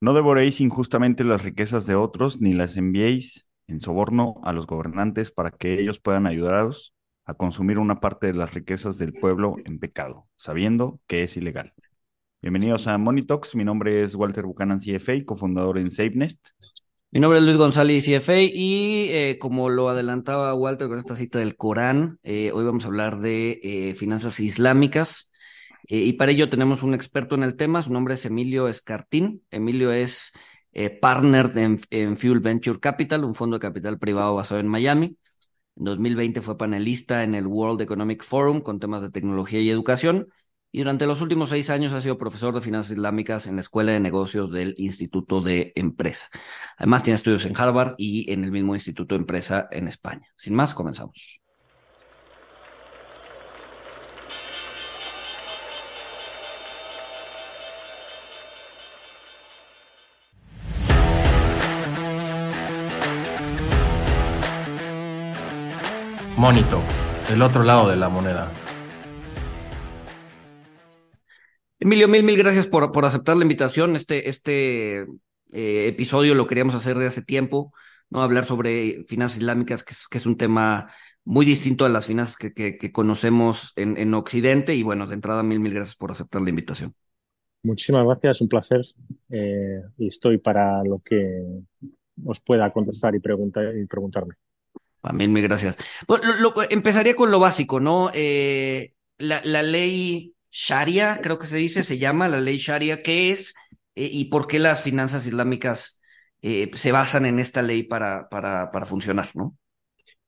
No devoréis injustamente las riquezas de otros, ni las enviéis en soborno a los gobernantes para que ellos puedan ayudaros a consumir una parte de las riquezas del pueblo en pecado, sabiendo que es ilegal. Bienvenidos a Monitox. Mi nombre es Walter Buchanan, CFA, cofundador en SafeNest. Mi nombre es Luis González, CFA, y eh, como lo adelantaba Walter con esta cita del Corán, eh, hoy vamos a hablar de eh, finanzas islámicas. Y para ello tenemos un experto en el tema, su nombre es Emilio Escartín. Emilio es partner en, en Fuel Venture Capital, un fondo de capital privado basado en Miami. En 2020 fue panelista en el World Economic Forum con temas de tecnología y educación y durante los últimos seis años ha sido profesor de finanzas islámicas en la Escuela de Negocios del Instituto de Empresa. Además tiene estudios en Harvard y en el mismo Instituto de Empresa en España. Sin más, comenzamos. Monito, el otro lado de la moneda. Emilio, mil, mil gracias por, por aceptar la invitación. Este, este eh, episodio lo queríamos hacer de hace tiempo, ¿no? Hablar sobre finanzas islámicas, que es, que es un tema muy distinto a las finanzas que, que, conocemos en, en, Occidente. Y bueno, de entrada, mil, mil gracias por aceptar la invitación. Muchísimas gracias, un placer. Eh, y estoy para lo que os pueda contestar y, preguntar, y preguntarme. Mil, mil gracias. Lo, empezaría con lo básico, ¿no? Eh, la, ley Sharia, creo que se dice, se llama la ley Sharia, ¿qué es eh, y por qué las finanzas islámicas eh, se basan en esta ley para, para, para funcionar, ¿no?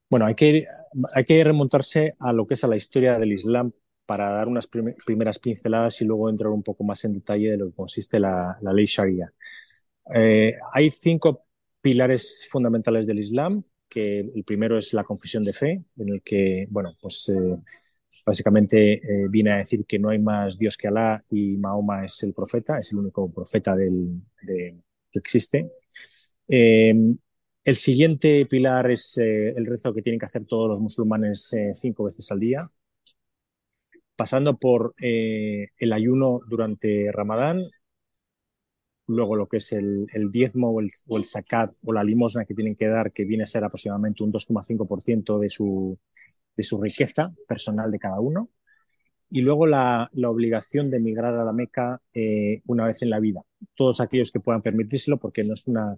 Bueno, hay que, hay que remontarse a lo que es a la historia del Islam para dar unas primeras pinceladas y luego entrar un poco más en detalle de lo que consiste la, ley Sharia. Hay cinco pilares fundamentales del Islam, que el primero es la confesión de fe, en el que, bueno, pues básicamente eh, viene a decir que no hay más Dios que Alá y Mahoma es el profeta, es el único profeta del, que existe. Em, el siguiente pilar es eh, el rezo que tienen que hacer todos los musulmanes eh, cinco veces al día, pasando por el ayuno durante Ramadán, luego lo que es el, diezmo o el, o el zakat o la limosna que tienen que dar, que viene a ser aproximadamente un 2,5% de su, de su riqueza personal de cada uno. Y luego la, la obligación de emigrar a la Meca eh, una vez en la vida. Todos aquellos que puedan permitírselo, porque no es, una,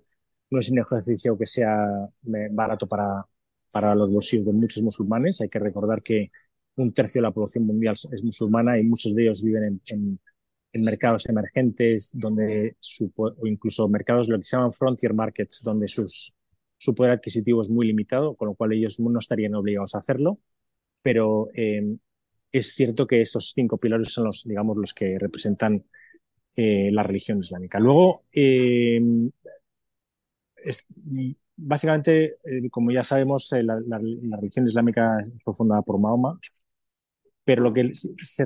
no es un ejercicio que sea eh, barato para, para los bolsillos de muchos musulmanes. Hay que recordar que un tercio de la población mundial es musulmana y muchos de ellos viven en, en, mercados emergentes, donde su, o incluso mercados lo que se llaman frontier markets, donde sus, su poder adquisitivo es muy limitado, con lo cual ellos no estarían obligados a hacerlo, pero eh, es cierto que esos cinco pilares son los, digamos, los que representan eh, la religión islámica. Luego, eh, es, básicamente, como ya sabemos, la, religión islámica fue fundada por Mahoma, pero lo que se,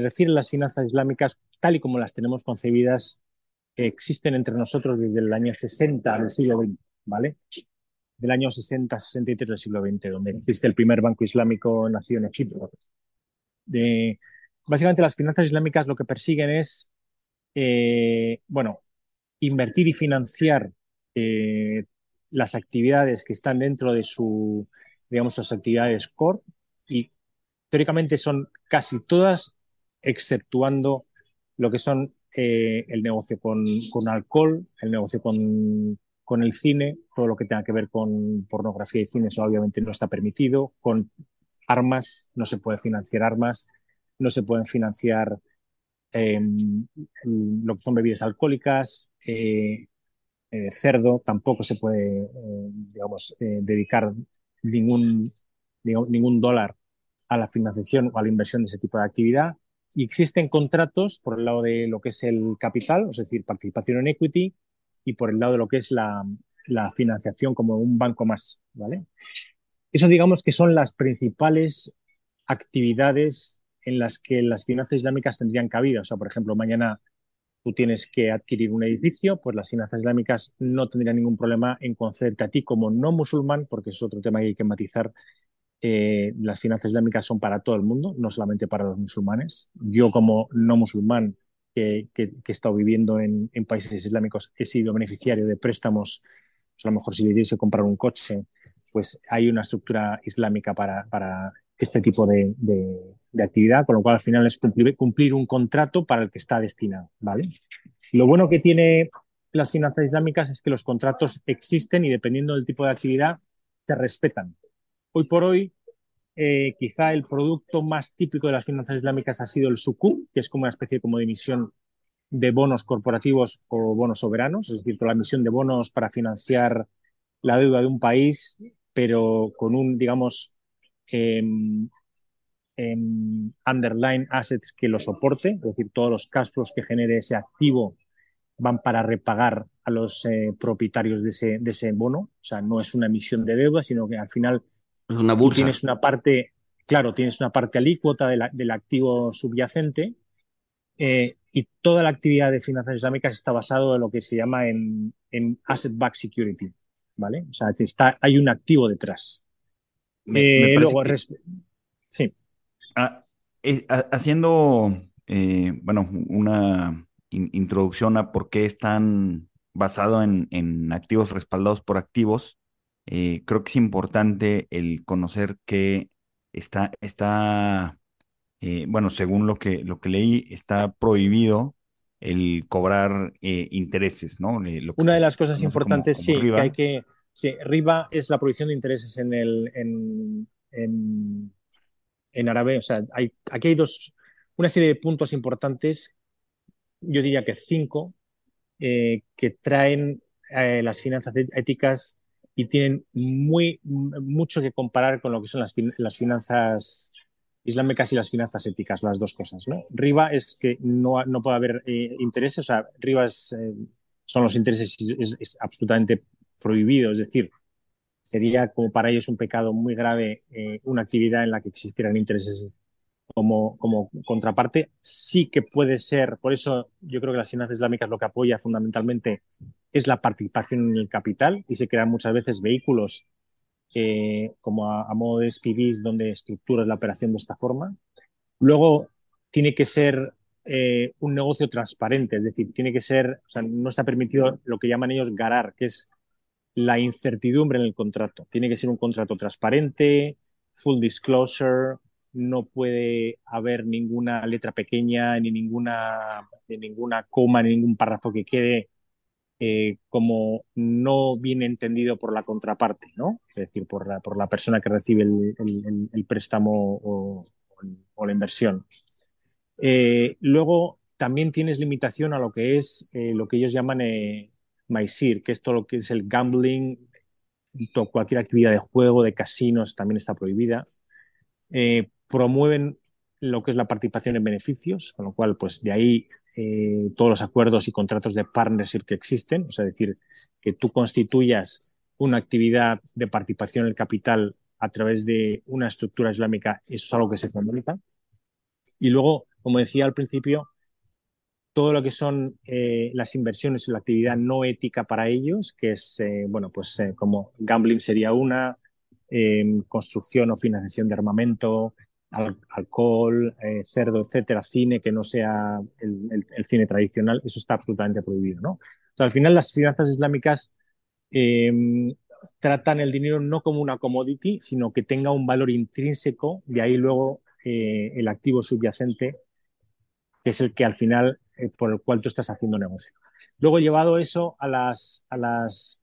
refiere a las finanzas islámicas, tal y como las tenemos concebidas, existen entre nosotros desde el año 60 del siglo XX, ¿vale? del año 60-63 del siglo XX, donde existe el primer banco islámico nacido en Egipto. De, básicamente las finanzas islámicas lo que persiguen es, eh, bueno, invertir y financiar eh, las actividades que están dentro de su, digamos, sus actividades core y teóricamente son casi todas, exceptuando lo que son eh, el negocio con, alcohol, el negocio con el cine, todo lo que tenga que ver con pornografía y cine, obviamente no está permitido. Con armas, no se puede financiar armas, no se pueden financiar em, lo que son bebidas alcohólicas, eh, eh, cerdo, tampoco se puede, digamos, dedicar ningún, ningún dólar a la financiación o a la inversión de ese tipo de actividad. Y existen contratos por el lado de lo que es el capital, es decir, participación en equity, y por el lado de lo que es la, financiación como un banco más, ¿vale? Eso digamos que son las principales actividades en las que las finanzas islámicas tendrían cabida. O sea, por ejemplo, mañana tú tienes que adquirir un edificio, pues las finanzas islámicas no tendrían ningún problema en concederte a ti como no musulmán, porque es otro tema que hay que matizar. Eh, las finanzas islámicas son para todo el mundo, no solamente para los musulmanes. Yo como no musulmán que, que, he estado viviendo en, países islámicos, he sido beneficiario de préstamos. Pues a lo mejor si quisiese comprar un coche, pues hay una estructura islámica para, este tipo de, actividad, con lo cual al final es cumplir, cumplir un contrato para el que está destinado. ¿vale? Lo bueno que tiene las finanzas islámicas es que los contratos existen y dependiendo del tipo de actividad se respetan. Hoy por hoy, eh, quizá el producto más típico de las finanzas islámicas ha sido el sukuk, que es como una especie de emisión de bonos corporativos o bonos soberanos, es decir, la emisión de bonos para financiar la deuda de un país, pero con un, digamos, eh, underlying assets que lo soporte, es decir, todos los cash que genere ese activo van para repagar a los eh, propietarios de ese, de ese bono. O sea, no es una emisión de deuda, sino que al final una bursa. tienes una parte, claro, tienes una parte alícuota de la, del activo subyacente eh, y toda la actividad de finanzas islámicas está basado en lo que se llama en, en asset-backed security. ¿Vale? O sea, está, hay un activo detrás. Me, eh, luego, que... sí. Ah, eh, haciendo, eh, bueno, una in, introducción a por qué están basado en, en activos respaldados por activos, eh, creo que es importante el conocer que está, está eh, bueno, según lo que, lo que leí, está prohibido el cobrar eh, intereses, ¿no? Lo Una de las cosas importantes, como, como sí, que hay que... Sí, RIBA es la prohibición de intereses en el... En, en, en árabe, o sea, hay, aquí hay dos, una serie de puntos importantes yo diría que cinco, eh, que traen eh, las finanzas éticas y tienen muy, mucho que comparar con lo que son las, las, finanzas islámicas y las finanzas éticas, las dos cosas. ¿no? Riba es que no, no puede haber eh, intereses, o sea, eh, son los intereses, es, es, absolutamente prohibido, es decir, sería como para ellos un pecado muy grave eh, una actividad en la que existieran intereses como, como contraparte, sí que puede ser, por eso yo creo que las finanzas islámicas lo que apoya fundamentalmente es la participación en el capital y se crean muchas veces vehículos eh, como a, a, modo de SPVs donde estructuras la operación de esta forma. Luego tiene que ser eh, un negocio transparente, es decir, tiene que ser, o sea, no está permitido lo que llaman ellos garar, que es la incertidumbre en el contrato. Tiene que ser un contrato transparente, full disclosure, no puede haber ninguna letra pequeña, ni ninguna, ni ninguna coma, ni ningún párrafo que quede eh, como no bien entendido por la contraparte, ¿no? Es decir, por la, por la persona que recibe el, el, préstamo o, la inversión. Eh, luego, también tienes limitación a lo que es eh, lo que ellos llaman eh, que es todo lo que es el gambling, cualquier actividad de juego, de casinos, también está prohibida. Promueven lo que es la participación en beneficios, con lo cual, pues de ahí eh, todos los acuerdos y contratos de partnership que existen, o sea, decir, que tú constituyas una actividad de participación en el capital a través de una estructura islámica, eso es algo que se fomenta. Y luego, como decía al principio, todo lo que son eh, las inversiones en la actividad no ética para ellos, que es, eh, bueno, pues como gambling sería una, construcción o financiación de armamento, al alcohol, eh, cerdo, etcétera, cine que no sea el, cine tradicional, eso está absolutamente prohibido, ¿no? Al final las finanzas islámicas eh, tratan el dinero no como una commodity, sino que tenga un valor intrínseco, de ahí luego eh, el activo subyacente, que es el que al final eh, por el cual tú estás haciendo negocio. Luego llevado eso a las, a las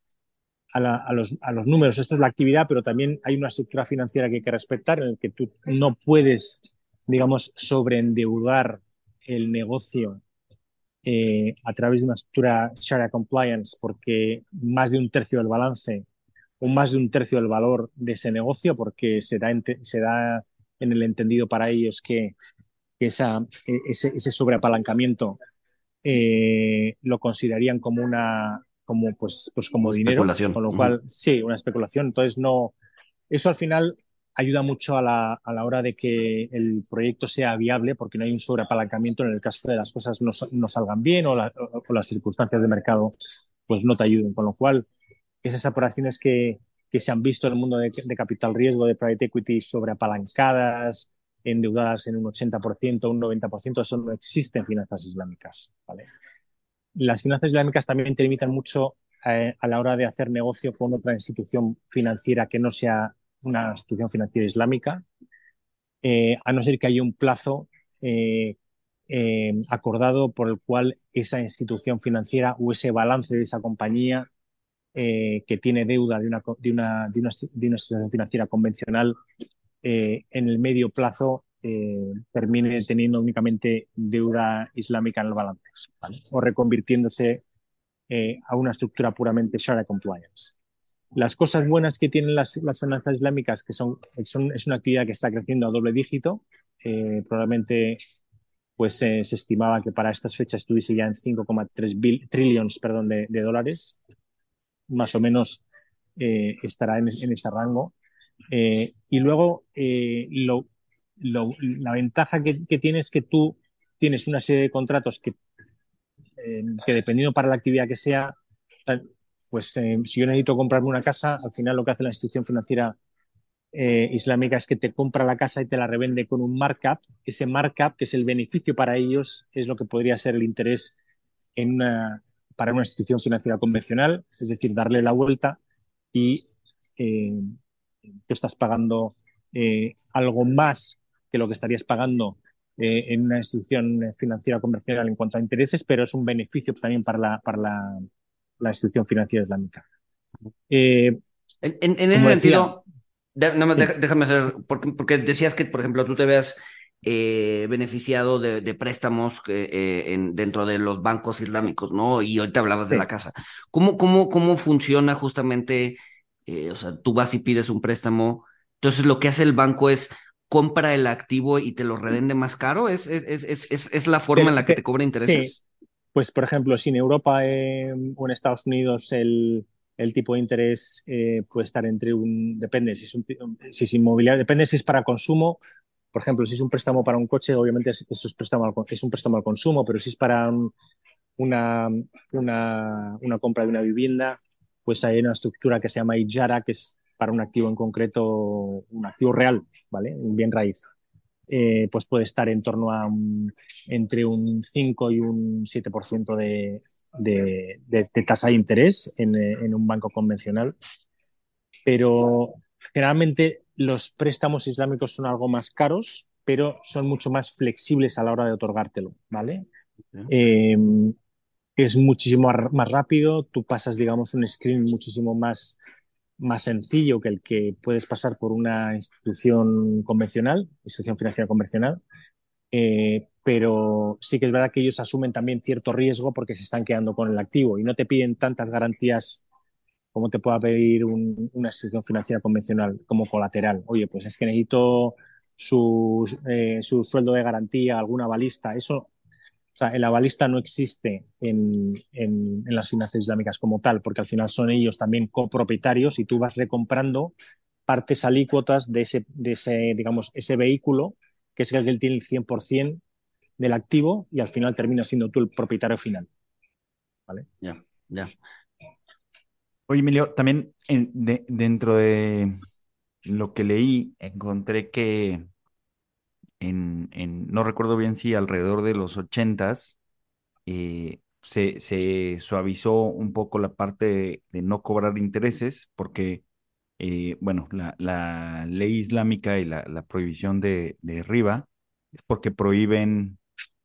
a, la, los, números. Esto es la actividad, pero también hay una estructura financiera que hay que respetar en el que tú no puedes, digamos, sobreendeudar el negocio eh, a través de una estructura Sharia Compliance porque más de un tercio del balance o más de un tercio del valor de ese negocio porque se da, se da en el entendido para ellos que, que esa, e, ese, ese sobreapalancamiento eh, lo considerarían como una, como pues, pues como dinero, con lo cual sí, una especulación. Entonces no, eso al final ayuda mucho a la, a la hora de que el proyecto sea viable porque no hay un sobreapalancamiento en el caso de las cosas no, no salgan bien o, la, o, o, las circunstancias de mercado pues no te ayuden. Con lo cual, esas operaciones que, que se han visto en el mundo de, de capital riesgo, de private equity sobreapalancadas, endeudadas en un 80%, un 90%, eso no existe en finanzas islámicas. ¿vale? Las finanzas islámicas también te limitan mucho eh, a la hora de hacer negocio con otra institución financiera que no sea una institución financiera islámica, eh, a no ser que haya un plazo eh, acordado por el cual esa institución financiera o ese balance de esa compañía que tiene deuda de una, de una, de una, de una institución financiera convencional en el medio plazo termine teniendo únicamente deuda islámica en el balance o reconvirtiéndose eh, a una estructura puramente Sharia compliance. Las cosas buenas que tienen las, las finanzas islámicas, que son, es una actividad que está creciendo a doble dígito, eh, probablemente pues eh, se estimaba que para estas fechas estuviese ya en 5,3 trillions perdón, de, de, dólares, más o menos estará en, en, ese rango. y luego lo, lo, la ventaja que, que tiene es que tú tienes una serie de contratos que eh, dependiendo para la actividad que sea, pues eh, si yo necesito comprarme una casa, al final lo que hace la institución financiera eh, islámica es que te compra la casa y te la revende con un markup. Ese markup, que es el beneficio para ellos, es lo que podría ser el interés en para una institución financiera convencional, es decir, darle la vuelta y tú estás pagando algo más que lo que estarías pagando eh, en una institución financiera convencional en cuanto a intereses, pero es un beneficio también para la, para la, la institución financiera islámica. Eh, en, en, ese sentido, déjame hacer, porque, porque, decías que, por ejemplo, tú te veas eh, beneficiado de, de préstamos eh, en, dentro de los bancos islámicos, ¿no? Y hoy te hablabas sí. de la casa. ¿Cómo, cómo, cómo funciona justamente? o sea, tú vas y pides un préstamo. Entonces, lo que hace el banco es compra el activo y te lo revende más caro? ¿Es, es, es, es, es la forma en la que te cobra intereses? Sí. Pues, por ejemplo, si en Europa eh, o en Estados Unidos el, el tipo de interés eh, puede estar entre un. Depende si es, un, si es inmobiliario, depende si es para consumo. Por ejemplo, si es un préstamo para un coche, obviamente eso es, préstamo al, es un préstamo al consumo, pero si es para un, una, una, una compra de una vivienda, pues hay una estructura que se llama IJARA, que es para un activo en concreto, un activo real, ¿vale? Un bien raíz. Eh, pues puede estar en torno a un, entre un 5 y un 7% de, de, de, de, tasa de interés en, en, un banco convencional. Pero generalmente los préstamos islámicos son algo más caros, pero son mucho más flexibles a la hora de otorgártelo, ¿vale? Eh, es muchísimo más rápido, tú pasas, digamos, un screen muchísimo más más sencillo que el que puedes pasar por una institución convencional, institución financiera convencional, eh, pero sí que es verdad que ellos asumen también cierto riesgo porque se están quedando con el activo y no te piden tantas garantías como te pueda pedir un, una institución financiera convencional como colateral. Oye, pues es que necesito su, eh, su sueldo de garantía, alguna balista, eso sea, el avalista no existe en, en, en, las finanzas islámicas como tal, porque al final son ellos también copropietarios y tú vas recomprando partes alícuotas de ese, de ese, digamos, ese vehículo, que es el que tiene el 100% del activo y al final termina siendo tú el propietario final. ¿Vale? Ya, ya. Oye, Emilio, también en, de, dentro de lo que leí, encontré que en, en, no recuerdo bien si alrededor de los ochentas, eh, se, se, suavizó un poco la parte de, de no cobrar intereses, porque, eh, bueno, la, la, ley islámica y la, la prohibición de, de, riba es porque prohíben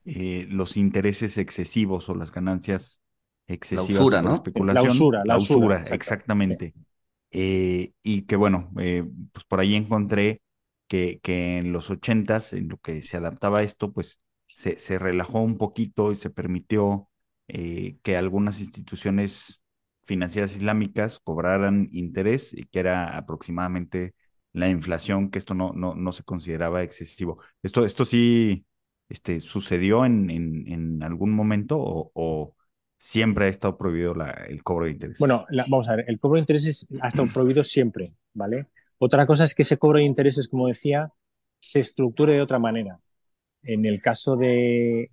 eh, los intereses excesivos o las ganancias excesivas la usura, ¿no? especulación. La usura, la, usura, usura exactamente. Sí. Eh, y que bueno, eh, pues por ahí encontré que, en los ochentas, en lo que se adaptaba a esto, pues se, se relajó un poquito y se permitió eh, que algunas instituciones financieras islámicas cobraran interés y que era aproximadamente la inflación, que esto no, no, no se consideraba excesivo. Esto, esto sí este, sucedió en, en, en algún momento o, siempre ha estado prohibido el cobro de interés. Bueno, la, vamos a ver, el cobro de intereses ha estado prohibido siempre, ¿vale? Otra cosa es que ese cobro de intereses, como decía, se estructure de otra manera. En el caso de,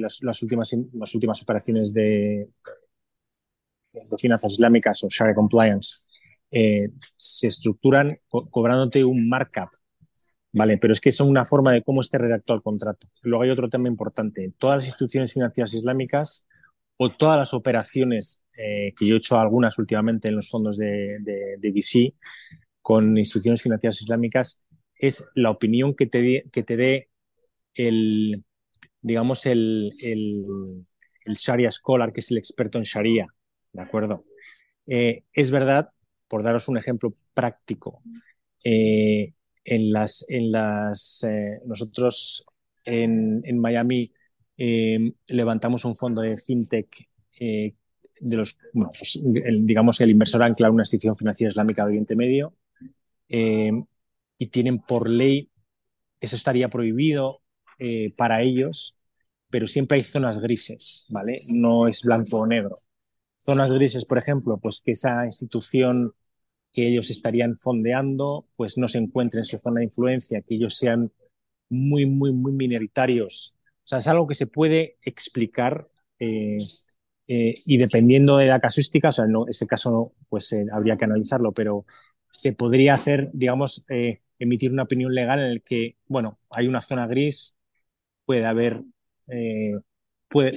las, últimas, operaciones de, finanzas islámicas o share compliance, eh, se estructuran co cobrándote un markup Vale, pero es que es una forma de cómo esté redactado el contrato. Luego hay otro tema importante. Todas las instituciones financieras islámicas o todas las operaciones, eh, que yo he hecho algunas últimamente en los fondos de, de, de VC, con instituciones financieras islámicas, es la opinión que te, que te dé el, digamos, el, el, Sharia Scholar, que es el experto en Sharia, ¿de acuerdo? Eh, es verdad, por daros un ejemplo práctico, eh, en las, en las, eh, nosotros en, en Miami levantamos un fondo de fintech de los, bueno, pues, digamos el inversor ancla una institución financiera islámica de Oriente Medio eh, y tienen por ley, eso estaría prohibido eh, para ellos, pero siempre hay zonas grises, ¿vale? No es blanco o negro. Zonas grises, por ejemplo, pues que esa institución que ellos estarían fondeando, pues no se encuentre en su zona de influencia, que ellos sean muy, muy, muy minoritarios. O sea, es algo que se puede explicar eh, y dependiendo de la casuística, o sea, en este caso pues eh, habría que analizarlo, pero se podría hacer, digamos, eh, emitir una opinión legal en el que, bueno, hay una zona gris, puede haber, eh,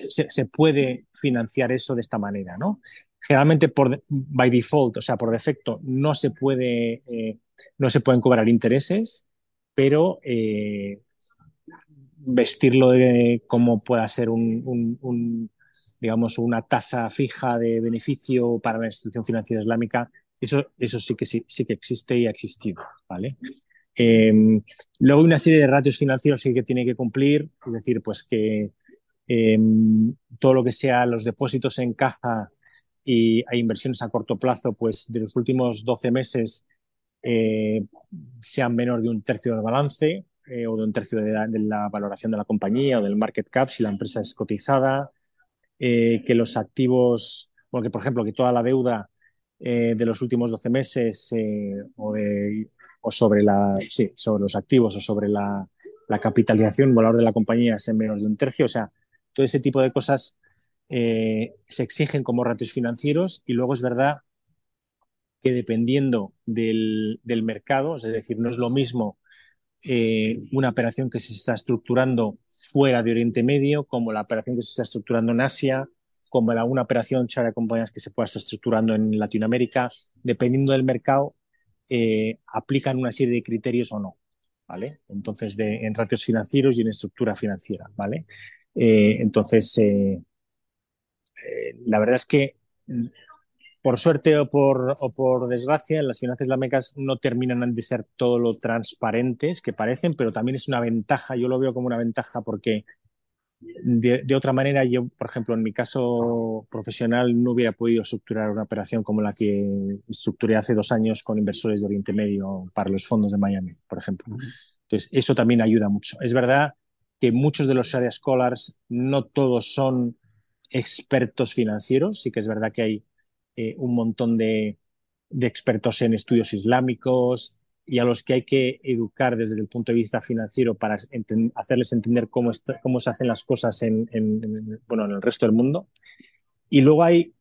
se, puede financiar eso de esta manera, ¿no? Generalmente por by default, o sea, por defecto, no se puede, eh, no se pueden cobrar intereses, pero vestirlo de como pueda ser un, un, digamos, una tasa fija de beneficio para la institución financiera islámica, eso, eso sí que sí, sí que existe y ha existido, ¿vale? Eh, luego hay una serie de ratios financieros que tiene que cumplir, es decir, pues que eh, todo lo que sea los depósitos en caja y hay inversiones a corto plazo, pues de los últimos 12 meses eh, sean menor de un tercio del balance eh, o de un tercio de la, de la, valoración de la compañía o del market cap si la empresa es cotizada, eh, que los activos, bueno, que por ejemplo que toda la deuda eh, de los últimos 12 meses eh, o, sobre, los activos o sobre la, la capitalización, valor de la compañía es en menos de un tercio. O sea, todo ese tipo de cosas eh, se exigen como ratios financieros y luego es verdad que dependiendo del, mercado, es decir, no es lo mismo una operación que se está estructurando fuera de Oriente Medio como la operación que se está estructurando en Asia como la, una operación de compañías que se pueda estar estructurando en Latinoamérica, dependiendo del mercado, eh, aplican una serie de criterios o no, ¿vale? Entonces, de, en ratios financieros y en estructura financiera, ¿vale? Eh, entonces, eh, la verdad es que, por suerte o por, o por desgracia, las finanzas islámicas no terminan de ser todo lo transparentes que parecen, pero también es una ventaja, yo lo veo como una ventaja porque de, de, otra manera, yo, por ejemplo, en mi caso profesional, no hubiera podido estructurar una operación como la que estructuré hace dos años con inversores de Oriente Medio para los fondos de Miami, por ejemplo. Entonces, eso también ayuda mucho. Es verdad que muchos de los Sharia Scholars no todos son expertos financieros, sí que es verdad que hay eh, un montón de, de expertos en estudios islámicos, y a los que hay que educar desde el punto de vista financiero para hacerles entender cómo, cómo se hacen las cosas en, bueno, en el resto del mundo. Y luego hay,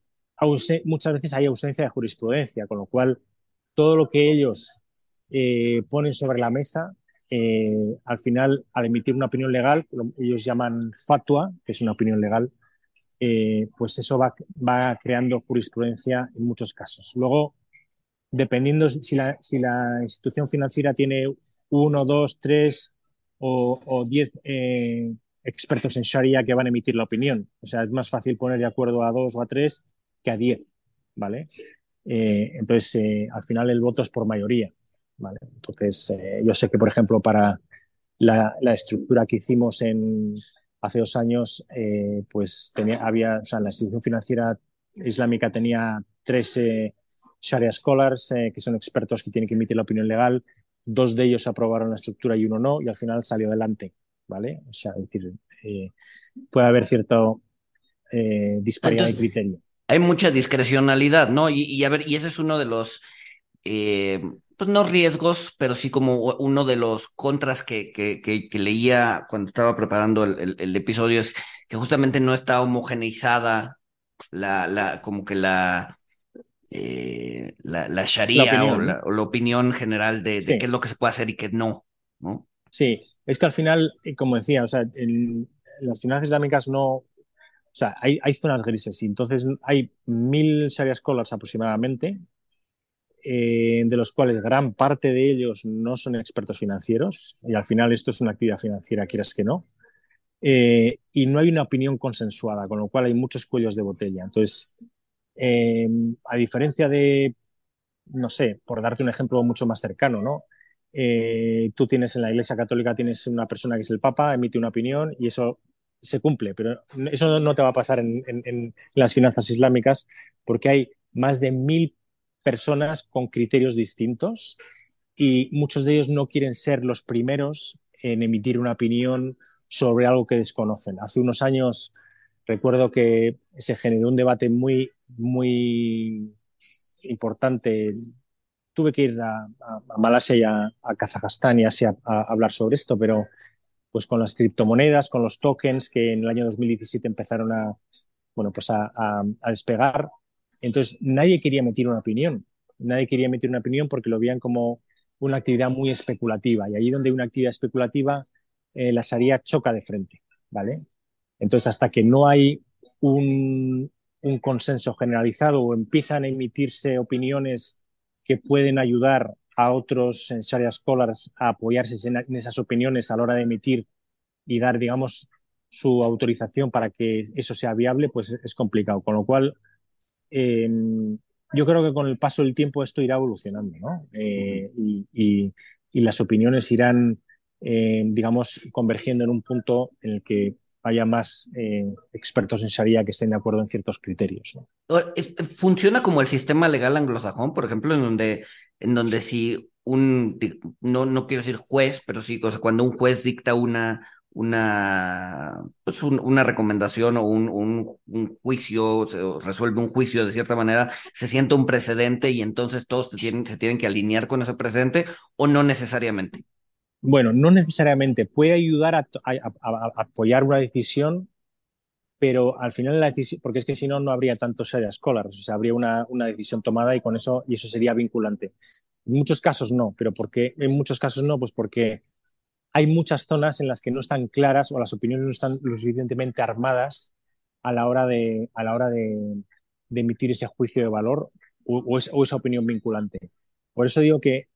muchas veces hay ausencia de jurisprudencia, con lo cual todo lo que ellos eh, ponen sobre la mesa, eh, al final, al emitir una opinión legal, ellos llaman fatua, que es una opinión legal, eh, pues eso va, va creando jurisprudencia en muchos casos. Luego, dependiendo si la, si la institución financiera tiene uno, dos, tres o, diez eh, expertos en Sharia que van a emitir la opinión. O sea, es más fácil poner de acuerdo a dos o a tres que a diez, ¿vale? Eh, entonces, eh, al final el voto es por mayoría, ¿vale? Entonces, yo sé que, por ejemplo, para la, la estructura que hicimos en hace dos años, pues tenía, había, o sea, la institución financiera islámica tenía tres Sharia Scholars, eh, que son expertos que tienen que emitir la opinión legal. Dos de ellos aprobaron la estructura y uno no, y al final salió adelante, ¿vale? O sea, es decir, eh, puede haber cierta eh, disparidad Entonces, de criterio. Hay mucha discrecionalidad, ¿no? Y, y, a ver, y ese es uno de los, pues no riesgos, pero sí como uno de los contras que, que, que, que leía cuando estaba preparando el, el, el, episodio, es que justamente no está homogeneizada la, la, como que la, eh, la, la, sharia la o, la, o, la, opinión general de, sí. de, qué es lo que se puede hacer y qué no. ¿no? Sí, es que al final, eh, como decía, o sea, en, las finanzas islámicas no, o sea, hay, hay zonas grises y entonces hay mil Sharia scholars aproximadamente, eh, de los cuales gran parte de ellos no son expertos financieros y al final esto es una actividad financiera, quieras que no. Eh, y no hay una opinión consensuada, con lo cual hay muchos cuellos de botella. Entonces, eh, a diferencia de, no sé, por darte un ejemplo mucho más cercano, ¿no? Eh, tú tienes en la Iglesia Católica, tienes una persona que es el Papa, emite una opinión y eso se cumple, pero eso no te va a pasar en las finanzas islámicas porque hay más de mil personas con criterios distintos y muchos de ellos no quieren ser los primeros en emitir una opinión sobre algo que desconocen. Hace unos años recuerdo que se generó un debate muy, muy importante. Tuve que ir a, Malasia y a, a, Kazajstán y Asia a, hablar sobre esto, pero pues con las criptomonedas, con los tokens que en el año 2017 empezaron a, bueno, pues a, despegar. Entonces nadie quería emitir una opinión. Nadie quería emitir una opinión porque lo veían como una actividad muy especulativa. Y allí donde hay una actividad especulativa, eh, la Sharia choca de frente, ¿vale? Entonces, hasta que no hay un, consenso generalizado o empiezan a emitirse opiniones que pueden ayudar a otros en Sharia Scholars a apoyarse en, esas opiniones a la hora de emitir y dar, digamos, su autorización para que eso sea viable, pues es complicado. Con lo cual, eh, yo creo que con el paso del tiempo esto irá evolucionando, ¿no? Eh, y, y, las opiniones irán, eh, digamos, convergiendo en un punto en el que haya más eh, expertos en Sharia que estén de acuerdo en ciertos criterios. Funciona como el sistema legal anglosajón, por ejemplo, en donde, en donde si un, no, no quiero decir juez, pero sí, cuando un juez dicta una, una, pues un, una recomendación o un, un, juicio, o resuelve un juicio de cierta manera, se siente un precedente y entonces todos tienen, se tienen que alinear con ese precedente o no necesariamente. Bueno, no necesariamente. Puede ayudar a, a, apoyar una decisión, pero al final la decisión, porque es que si no, no habría tantos Sharia scholars, o sea, habría una, una decisión tomada y con eso, y eso sería vinculante. En muchos casos no, pero porque, en muchos casos no, pues porque hay muchas zonas en las que no están claras o las opiniones no están lo suficientemente armadas a la hora de, a la hora de, emitir ese juicio de valor o, esa opinión vinculante. Por eso digo que,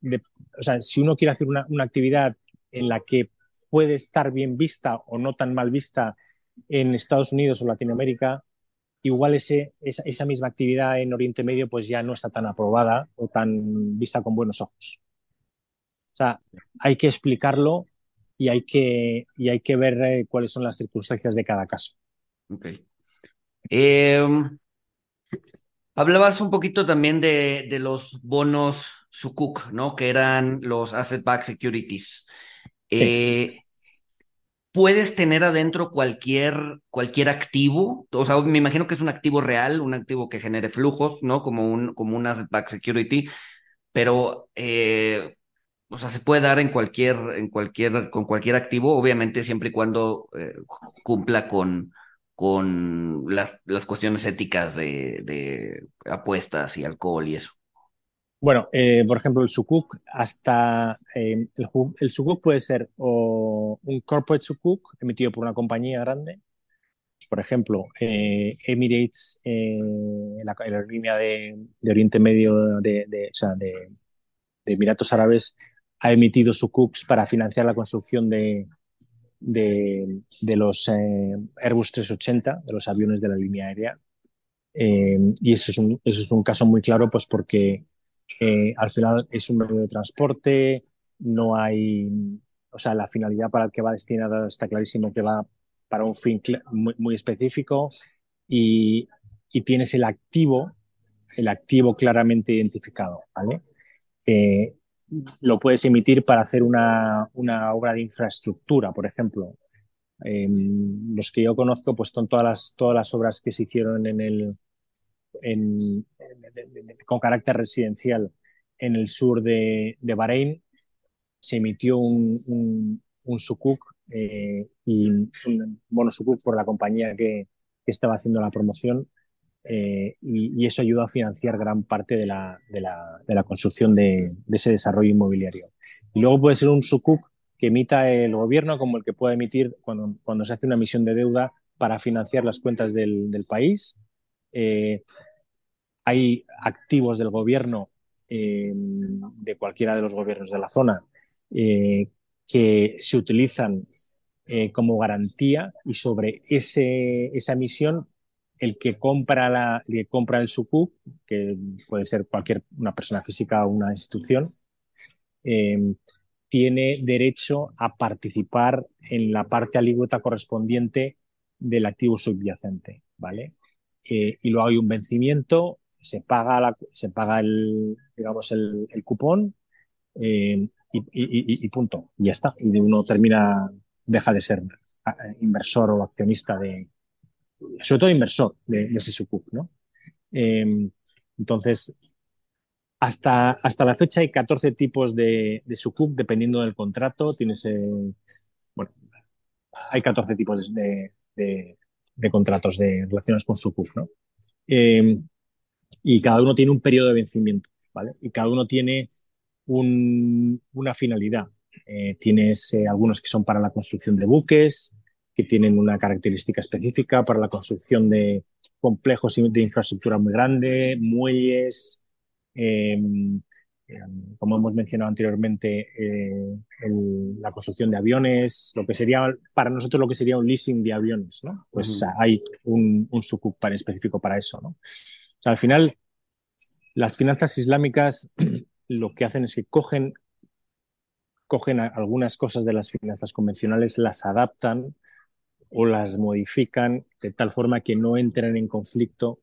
o sea, si uno quiere hacer una, actividad en la que puede estar bien vista o no tan mal vista en Estados Unidos o Latinoamérica, igual esa, esa misma actividad en Oriente Medio pues ya no está tan aprobada o tan vista con buenos ojos. O sea, hay que explicarlo y hay que, y hay que ver eh, cuáles son las circunstancias de cada caso. Ok. Eh, hablabas un poquito también de, de los bonos Sukuk, ¿no? Que eran los Asset Backed Securities. Eh, sí. ¿Puedes tener adentro cualquier, cualquier activo? O sea, me imagino que es un activo real, un activo que genere flujos, ¿no? Como un, como un Asset Backed Security, pero eh, o sea, se puede dar en cualquier, en cualquier, con cualquier activo, obviamente siempre y cuando eh, cumpla con, con las, las cuestiones éticas de, de, apuestas y alcohol y eso. Bueno, eh, por ejemplo, el sukuk, hasta eh, el, el sukuk puede ser o un corporate sukuk emitido por una compañía grande, por ejemplo, eh, Emirates, la, la, línea de, de Oriente Medio, de, de, o sea, de, Emiratos Árabes, ha emitido sukuks para financiar la construcción de los eh, Airbus 380, de los aviones de la línea aérea. Eh, y eso es, un, eso es un caso muy claro, pues porque eh, al final es un medio de transporte, no hay, o sea, la finalidad para el que va destinada está clarísimo que va para un fin muy, específico y, y, tienes el activo, el activo claramente identificado, ¿vale? Eh, lo puedes emitir para hacer una, obra de infraestructura, por ejemplo. Eh, los que yo conozco, pues son todas las, todas las obras que se hicieron en el, con carácter residencial en el sur de, Bahrein. Se emitió un, un, un sukuk eh, y bono sukuk por la compañía que, estaba haciendo la promoción eh, y, eso ayudó a financiar gran parte de la, construcción de, ese desarrollo inmobiliario. Y luego puede ser un sukuk que emita el gobierno como el que puede emitir cuando, se hace una emisión de deuda para financiar las cuentas del, del país. Eh, hay activos del gobierno, eh, de cualquiera de los gobiernos de la zona, eh, que se utilizan eh, como garantía y sobre ese, esa emisión el que compra, la, el que compra el sukuk, que puede ser cualquier una persona física o una institución, tiene derecho a participar en la parte alícuota correspondiente del activo subyacente, ¿vale? Y luego hay un vencimiento, se paga, la, se paga el, digamos, el, cupón eh, y, punto, y ya está. Y uno termina, deja de ser inversor o accionista de, sobre todo inversor de, ese sukuk, ¿no? Eh, entonces, hasta, hasta la fecha hay 14 tipos de, de sukuk, dependiendo del contrato. Tienes, eh, bueno, hay 14 tipos de, de, contratos de relaciones con sukuk, ¿no? Eh, y cada uno tiene un periodo de vencimiento, ¿vale? Y cada uno tiene un, una finalidad. Eh, tienes eh, algunos que son para la construcción de buques, que tienen una característica específica para la construcción de complejos de infraestructura muy grande, muelles, eh, como hemos mencionado anteriormente, eh, el, la construcción de aviones, lo que sería para nosotros lo que sería un leasing de aviones, ¿no? Pues uh -huh. hay un, un para específico para eso, ¿no? Al final, las finanzas islámicas lo que hacen es que cogen, cogen algunas cosas de las finanzas convencionales, las adaptan o las modifican de tal forma que no entren en conflicto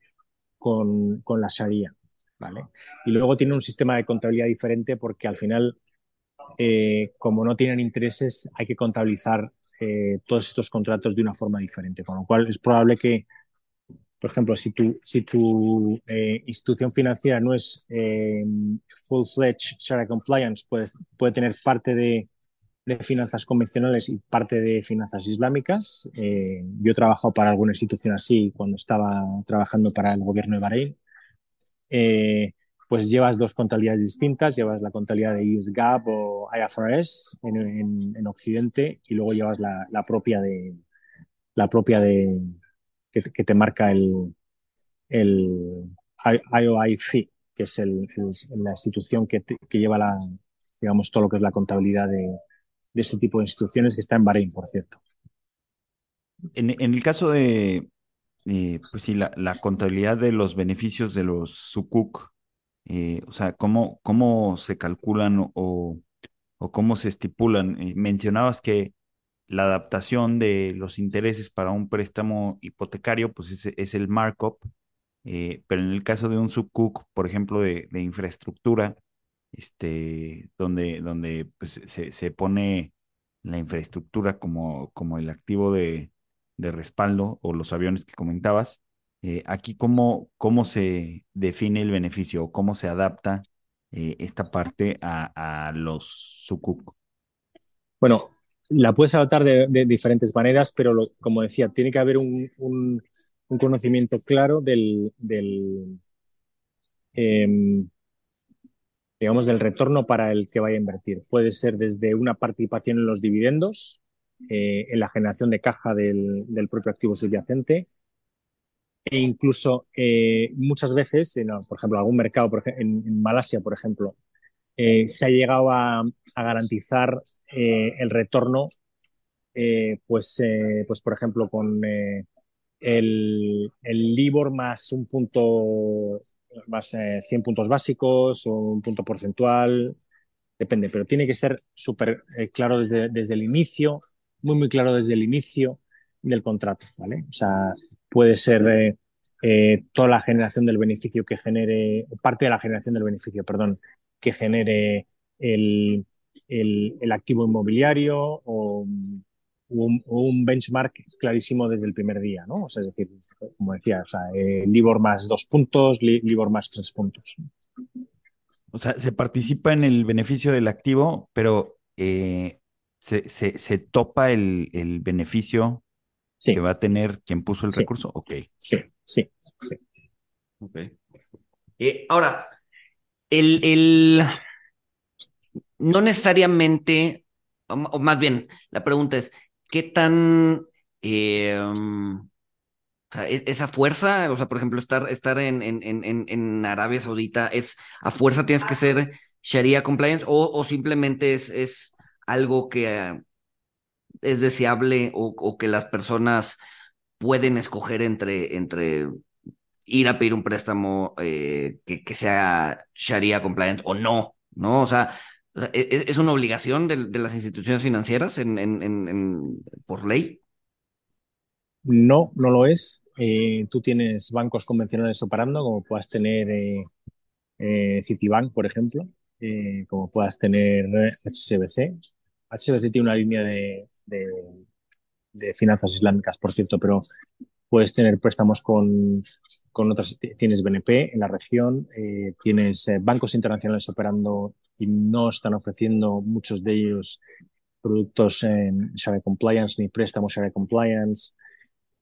con, con la Sharia. ¿vale? Y luego tiene un sistema de contabilidad diferente porque al final, eh, como no tienen intereses, hay que contabilizar eh, todos estos contratos de una forma diferente, con lo cual es probable que, por ejemplo, si tu, si tu eh, institución financiera no es eh, full-fledged Sharia compliance, puede, puede tener parte de, de, finanzas convencionales y parte de finanzas islámicas. Eh, yo he trabajado para alguna institución así cuando estaba trabajando para el gobierno de Bahrein. Eh, pues llevas dos contabilidades distintas, llevas la contabilidad de US GAAP o IFRS en, en, en Occidente y luego llevas la, la, propia de la propia de que, te marca el, el IOI que es el, la institución que, que, lleva la, digamos, todo lo que es la contabilidad de, de este tipo de instituciones que está en Bahrein, por cierto. En, en el caso de, eh, pues sí, la, la, contabilidad de los beneficios de los sukuk, eh, o sea, ¿cómo, cómo se calculan o, o cómo se estipulan? Eh, mencionabas que la adaptación de los intereses para un préstamo hipotecario, pues es, es el markup, eh, pero en el caso de un sukuk, por ejemplo, de, de infraestructura, este, donde, donde pues, se, se, pone la infraestructura como, como el activo de, de respaldo o los aviones que comentabas. Eh, aquí, ¿cómo, ¿cómo se define el beneficio o cómo se adapta eh, esta parte a, a los sukuk? Bueno, la puedes adaptar de, de diferentes maneras, pero como decía, tiene que haber un, conocimiento claro del, del eh, digamos, del retorno para el que vaya a invertir. Puede ser desde una participación en los dividendos, eh, en la generación de caja del, propio activo subyacente, e incluso eh, muchas veces, en, por ejemplo, algún mercado, por ejemplo, en, Malasia, por ejemplo, eh, se ha llegado a, a garantizar eh, el retorno, eh, pues, pues, por ejemplo, con el, el LIBOR más un punto, más 100 puntos básicos o un punto porcentual, depende, pero tiene que ser súper claro desde, desde el inicio, muy, muy claro desde el inicio del contrato, ¿vale? O sea, puede ser toda la generación del beneficio que genere, parte de la generación del beneficio, perdón, que genere el, el, el activo inmobiliario o un, un, benchmark clarísimo desde el primer día, ¿no? O sea, es decir, como decía, o sea, eh, LIBOR más dos puntos, LIBOR más tres puntos. O sea, se participa en el beneficio del activo, pero eh, se, se, se, topa el, el beneficio sí. que va a tener quien puso el sí. recurso. Ok. Sí, sí, sí. Okay. Eh, ahora, el, el, no necesariamente o más bien, la pregunta es, ¿qué tan... Eh, o sea, e-, esa fuerza, o sea, por ejemplo, estar, estar en, en, en, en Arabia Saudita, es a fuerza tienes que ser Sharia compliance o, o simplemente es, es algo que es deseable o, o, que las personas pueden escoger entre, entre ir a pedir un préstamo eh, que, sea Sharia compliant o no, ¿no? O sea, ¿es, e-, es una obligación de, las instituciones financieras por ley? No, no lo es. Eh, tú tienes bancos convencionales operando, como puedas tener eh, Citibank, por ejemplo, como puedas tener HSBC. HSBC tiene una línea de, de, finanzas islámicas, por cierto, pero puedes tener préstamos con, con otras. Tienes BNP en la región, eh, tienes bancos internacionales operando y no están ofreciendo muchos de ellos productos en Share Compliance ni préstamos Share Compliance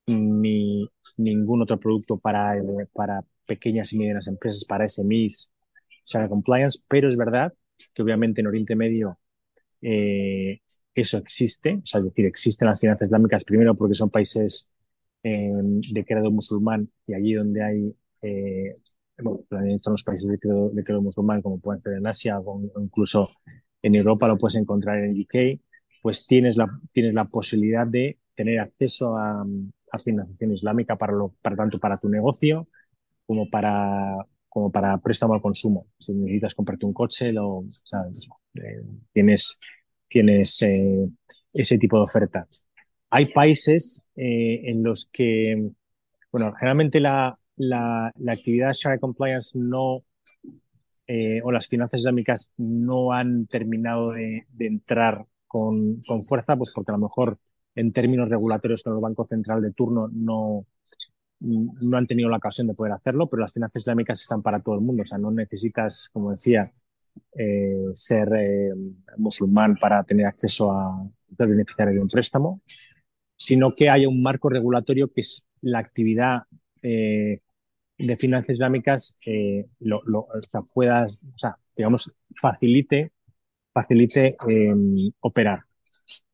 ni ningún otro producto para, para pequeñas y medianas empresas, para SMEs, Share Compliance, pero es verdad que obviamente en Oriente Medio eh, eso existe, o sea, es decir, existen las finanzas islámicas primero porque son países eh, de credo musulmán y allí donde hay, eh, bueno, los países de credo, musulmán como pueden ser en Asia o incluso en Europa lo puedes encontrar en el UK, pues tienes la, tienes la posibilidad de tener acceso a, a financiación islámica para, lo, para tanto para tu negocio como para, como para préstamo al consumo. Si necesitas comprarte un coche, lo, o sea, eh, tienes, tienes eh, ese tipo de oferta. Hay países eh, en los que, bueno, generalmente la, actividad Share Compliance no, eh, o las finanzas islámicas no han terminado de, entrar con, con, fuerza, pues porque a lo mejor en términos regulatorios con el Banco Central de turno no, no han tenido la ocasión de poder hacerlo, pero las finanzas islámicas están para todo el mundo. O sea, no necesitas, como decía, eh, ser eh, musulmán para tener acceso a ser beneficiario de un préstamo, sino que haya un marco regulatorio que es la actividad eh, de finanzas islámicas eh, lo, lo, o o sea, digamos, facilite, facilite operar.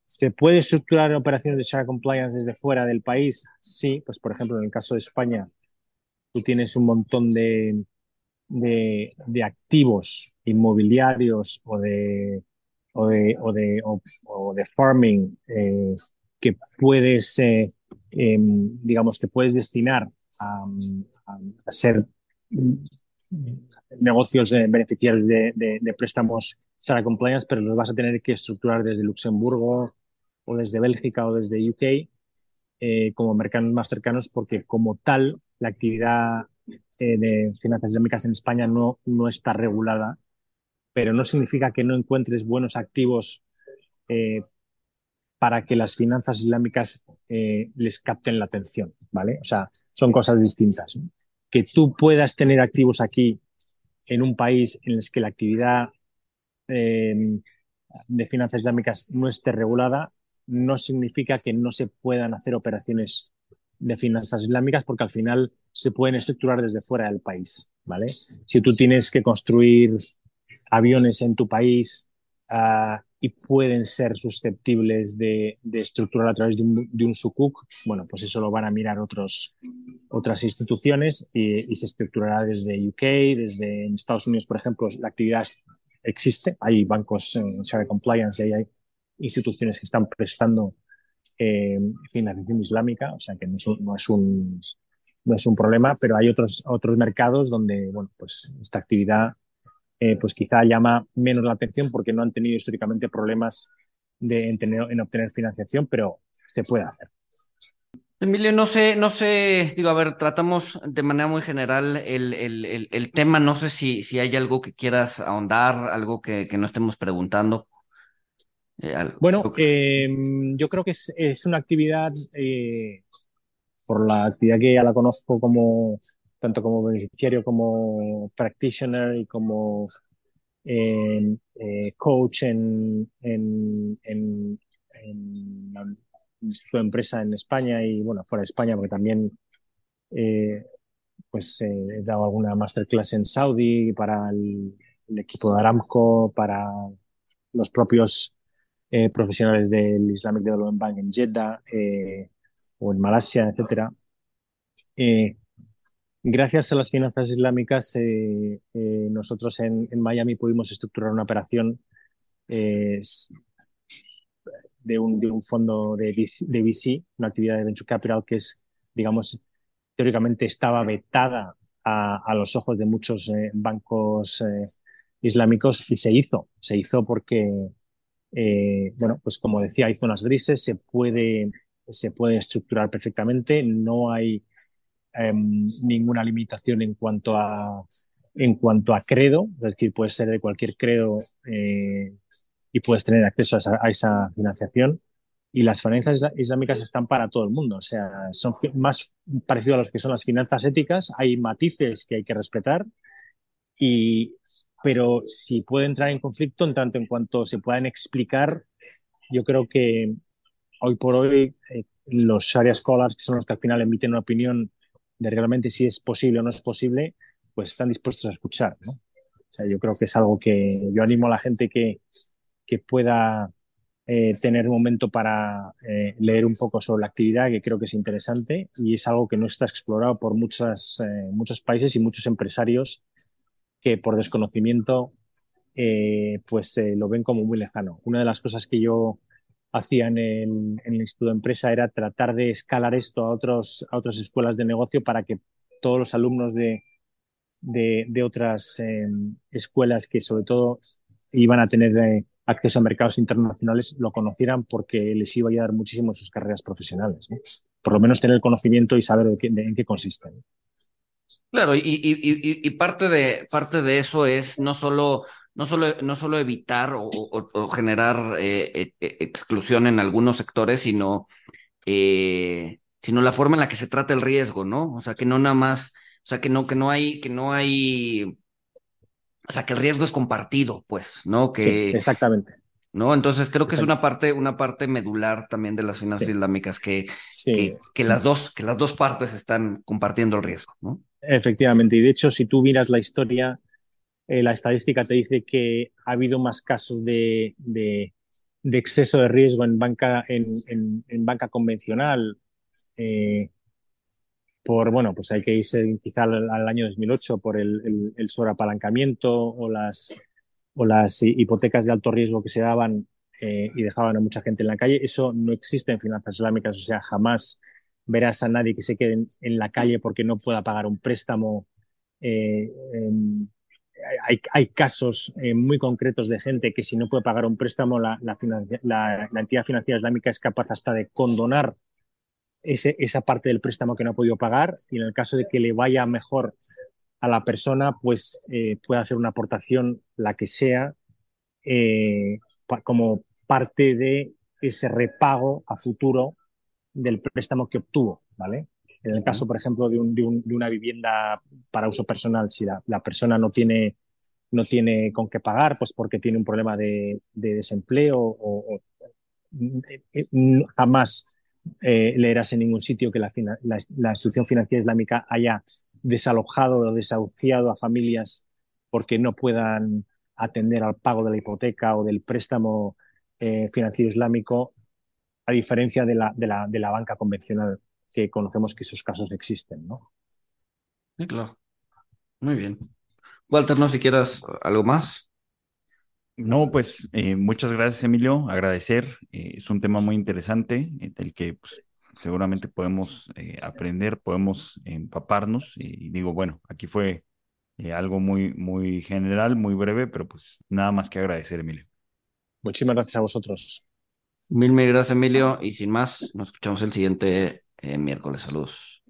¿Se puede estructurar operaciones de share compliance desde fuera del país? Sí, pues por ejemplo, en el caso de España, tú tienes un montón de, de, de activos inmobiliarios o de, o de, o de, o de farming eh, que puedes, eh, eh, digamos, que puedes destinar a, a, ser negocios de beneficiarios de, préstamos Share Compliance, pero los vas a tener que estructurar desde Luxemburgo, o desde Bélgica o desde UK eh, como mercados más cercanos porque como tal la actividad eh, de finanzas islámicas en España no, no está regulada, pero no significa que no encuentres buenos activos eh, para que las finanzas islámicas eh, les capten la atención, ¿vale? O sea, son cosas distintas. Que tú puedas tener activos aquí en un país en el que la actividad eh, de finanzas islámicas no esté regulada no significa que no se puedan hacer operaciones de finanzas islámicas porque al final se pueden estructurar desde fuera del país, ¿vale? Si tú tienes que construir aviones en tu país uh, y pueden ser susceptibles de, de, estructurar a través de un, de un bueno, pues eso lo van a mirar otros, otras instituciones y, y se estructurará desde UK, desde Estados Unidos, por ejemplo, la actividad existe, hay bancos en Share Compliance y hay instituciones que están prestando eh, financiación islámica, o sea que no es, un, no es un, no es un problema, pero hay otros, otros mercados donde, bueno, pues esta actividad eh, pues quizá llama menos la atención porque no han tenido históricamente problemas de, en, tener, en obtener financiación, pero se puede hacer. Emilio, no sé, no sé, digo, a ver, tratamos de manera muy general el, el, el, el tema, no sé si, si hay algo que quieras ahondar, algo que, que no estemos preguntando. Eh, bueno, eh, yo creo que es, es una actividad, eh, por la actividad que ya la conozco como tanto como beneficiario como practitioner y como eh, coach en, en, su empresa en España y bueno, fuera de España, porque también pues he dado alguna masterclass en Saudi para el, equipo de Aramco, para los propios eh, profesionales del Islamic Development Bank en Jeddah eh, o en Malasia, etcétera. Eh, gracias a las finanzas islámicas, nosotros en, Miami pudimos estructurar una operación de un, de, un, fondo de, VC, una actividad de venture capital que es, digamos, teóricamente estaba vetada a, a los ojos de muchos bancos islámicos y se hizo. Se hizo porque eh, bueno, pues como decía, hay zonas grises, se puede, se puede estructurar perfectamente, no hay em, ninguna limitación en cuanto a en cuanto a credo, es decir, puedes ser de cualquier credo eh, y puedes tener acceso a esa, a esa, financiación. Y las finanzas islámicas están para todo el mundo, o sea, son más parecidos a los que son las finanzas éticas, hay matices que hay que respetar. Y pero si puede entrar en conflicto en tanto en cuanto se puedan explicar, yo creo que hoy por hoy eh, los Sharia Scholars, que son los que al final emiten una opinión de realmente si es posible o no es posible, pues están dispuestos a escuchar. ¿no? O sea, yo creo que es algo que yo animo a la gente que, que pueda eh, tener un momento para eh, leer un poco sobre la actividad, que creo que es interesante y es algo que no está explorado por eh, muchos países y muchos empresarios que por desconocimiento pues lo ven como muy lejano. Una de las cosas que yo hacía en el, Instituto de Empresa era tratar de escalar esto a, otros, a otras escuelas de negocio para que todos los alumnos de, de, otras eh, escuelas que sobre todo iban a tener eh, acceso a mercados internacionales lo conocieran porque les iba a ayudar muchísimo en sus carreras profesionales. Por lo menos tener el conocimiento y saber de qué, de, en qué consisten. Claro, y, y, y, parte, de, parte de eso es no solo, no solo, no solo evitar o, o, o generar eh, eh, exclusión en algunos sectores, sino, eh, sino la forma en la que se trata el riesgo, ¿no? O sea, que no nada más, o sea, que no, que no hay, que no hay, o sea, que el riesgo es compartido, pues, ¿no? Que, sí, exactamente. ¿no? Entonces creo que es una parte, una parte medular también de las finanzas sí. islámicas que, sí. que, que, las dos, que las dos partes están compartiendo el riesgo, ¿no? Efectivamente, y de hecho, si tú miras la historia, eh, la estadística te dice que ha habido más casos de, de, exceso de riesgo en banca, en, en, banca convencional. Eh, por, bueno, pues hay que irse quizá al, año 2008 por el, sobreapalancamiento o las, o las hipotecas de alto riesgo que se daban eh, y dejaban a mucha gente en la calle. Eso no existe en finanzas islámicas, o sea, jamás verás a nadie que se quede en, la calle porque no pueda pagar un préstamo. Hay, casos eh, muy concretos de gente que si no puede pagar un préstamo, la, la, la, la entidad financiera islámica es capaz hasta de condonar ese, esa parte del préstamo que no ha podido pagar y en el caso de que le vaya mejor a la persona, pues eh, puede hacer una aportación, la que sea, eh, como parte de ese repago a futuro del préstamo que obtuvo, ¿vale? En el caso, por ejemplo, de, un, de, un, de una vivienda para uso personal, si la, la, persona no tiene, no tiene con qué pagar, pues porque tiene un problema de, de desempleo o, o, jamás eh, leerás en ningún sitio que la, la, la, institución financiera islámica haya desalojado o desahuciado a familias porque no puedan atender al pago de la hipoteca o del préstamo eh, financiero islámico a diferencia de la, de la, de la banca convencional, que conocemos que esos casos existen, ¿no? Sí, claro. Muy bien. Walter, no si quieras algo más. No, pues eh, muchas gracias, Emilio. Agradecer. Eh, es un tema muy interesante eh, del que pues, seguramente podemos eh, aprender, podemos empaparnos. Y, digo, bueno, aquí fue eh, algo muy, muy general, muy breve, pero pues nada más que agradecer, Emilio. Muchísimas gracias a vosotros. Mil, mil gracias, Emilio. Y sin más, nos escuchamos el siguiente eh, miércoles. Saludos.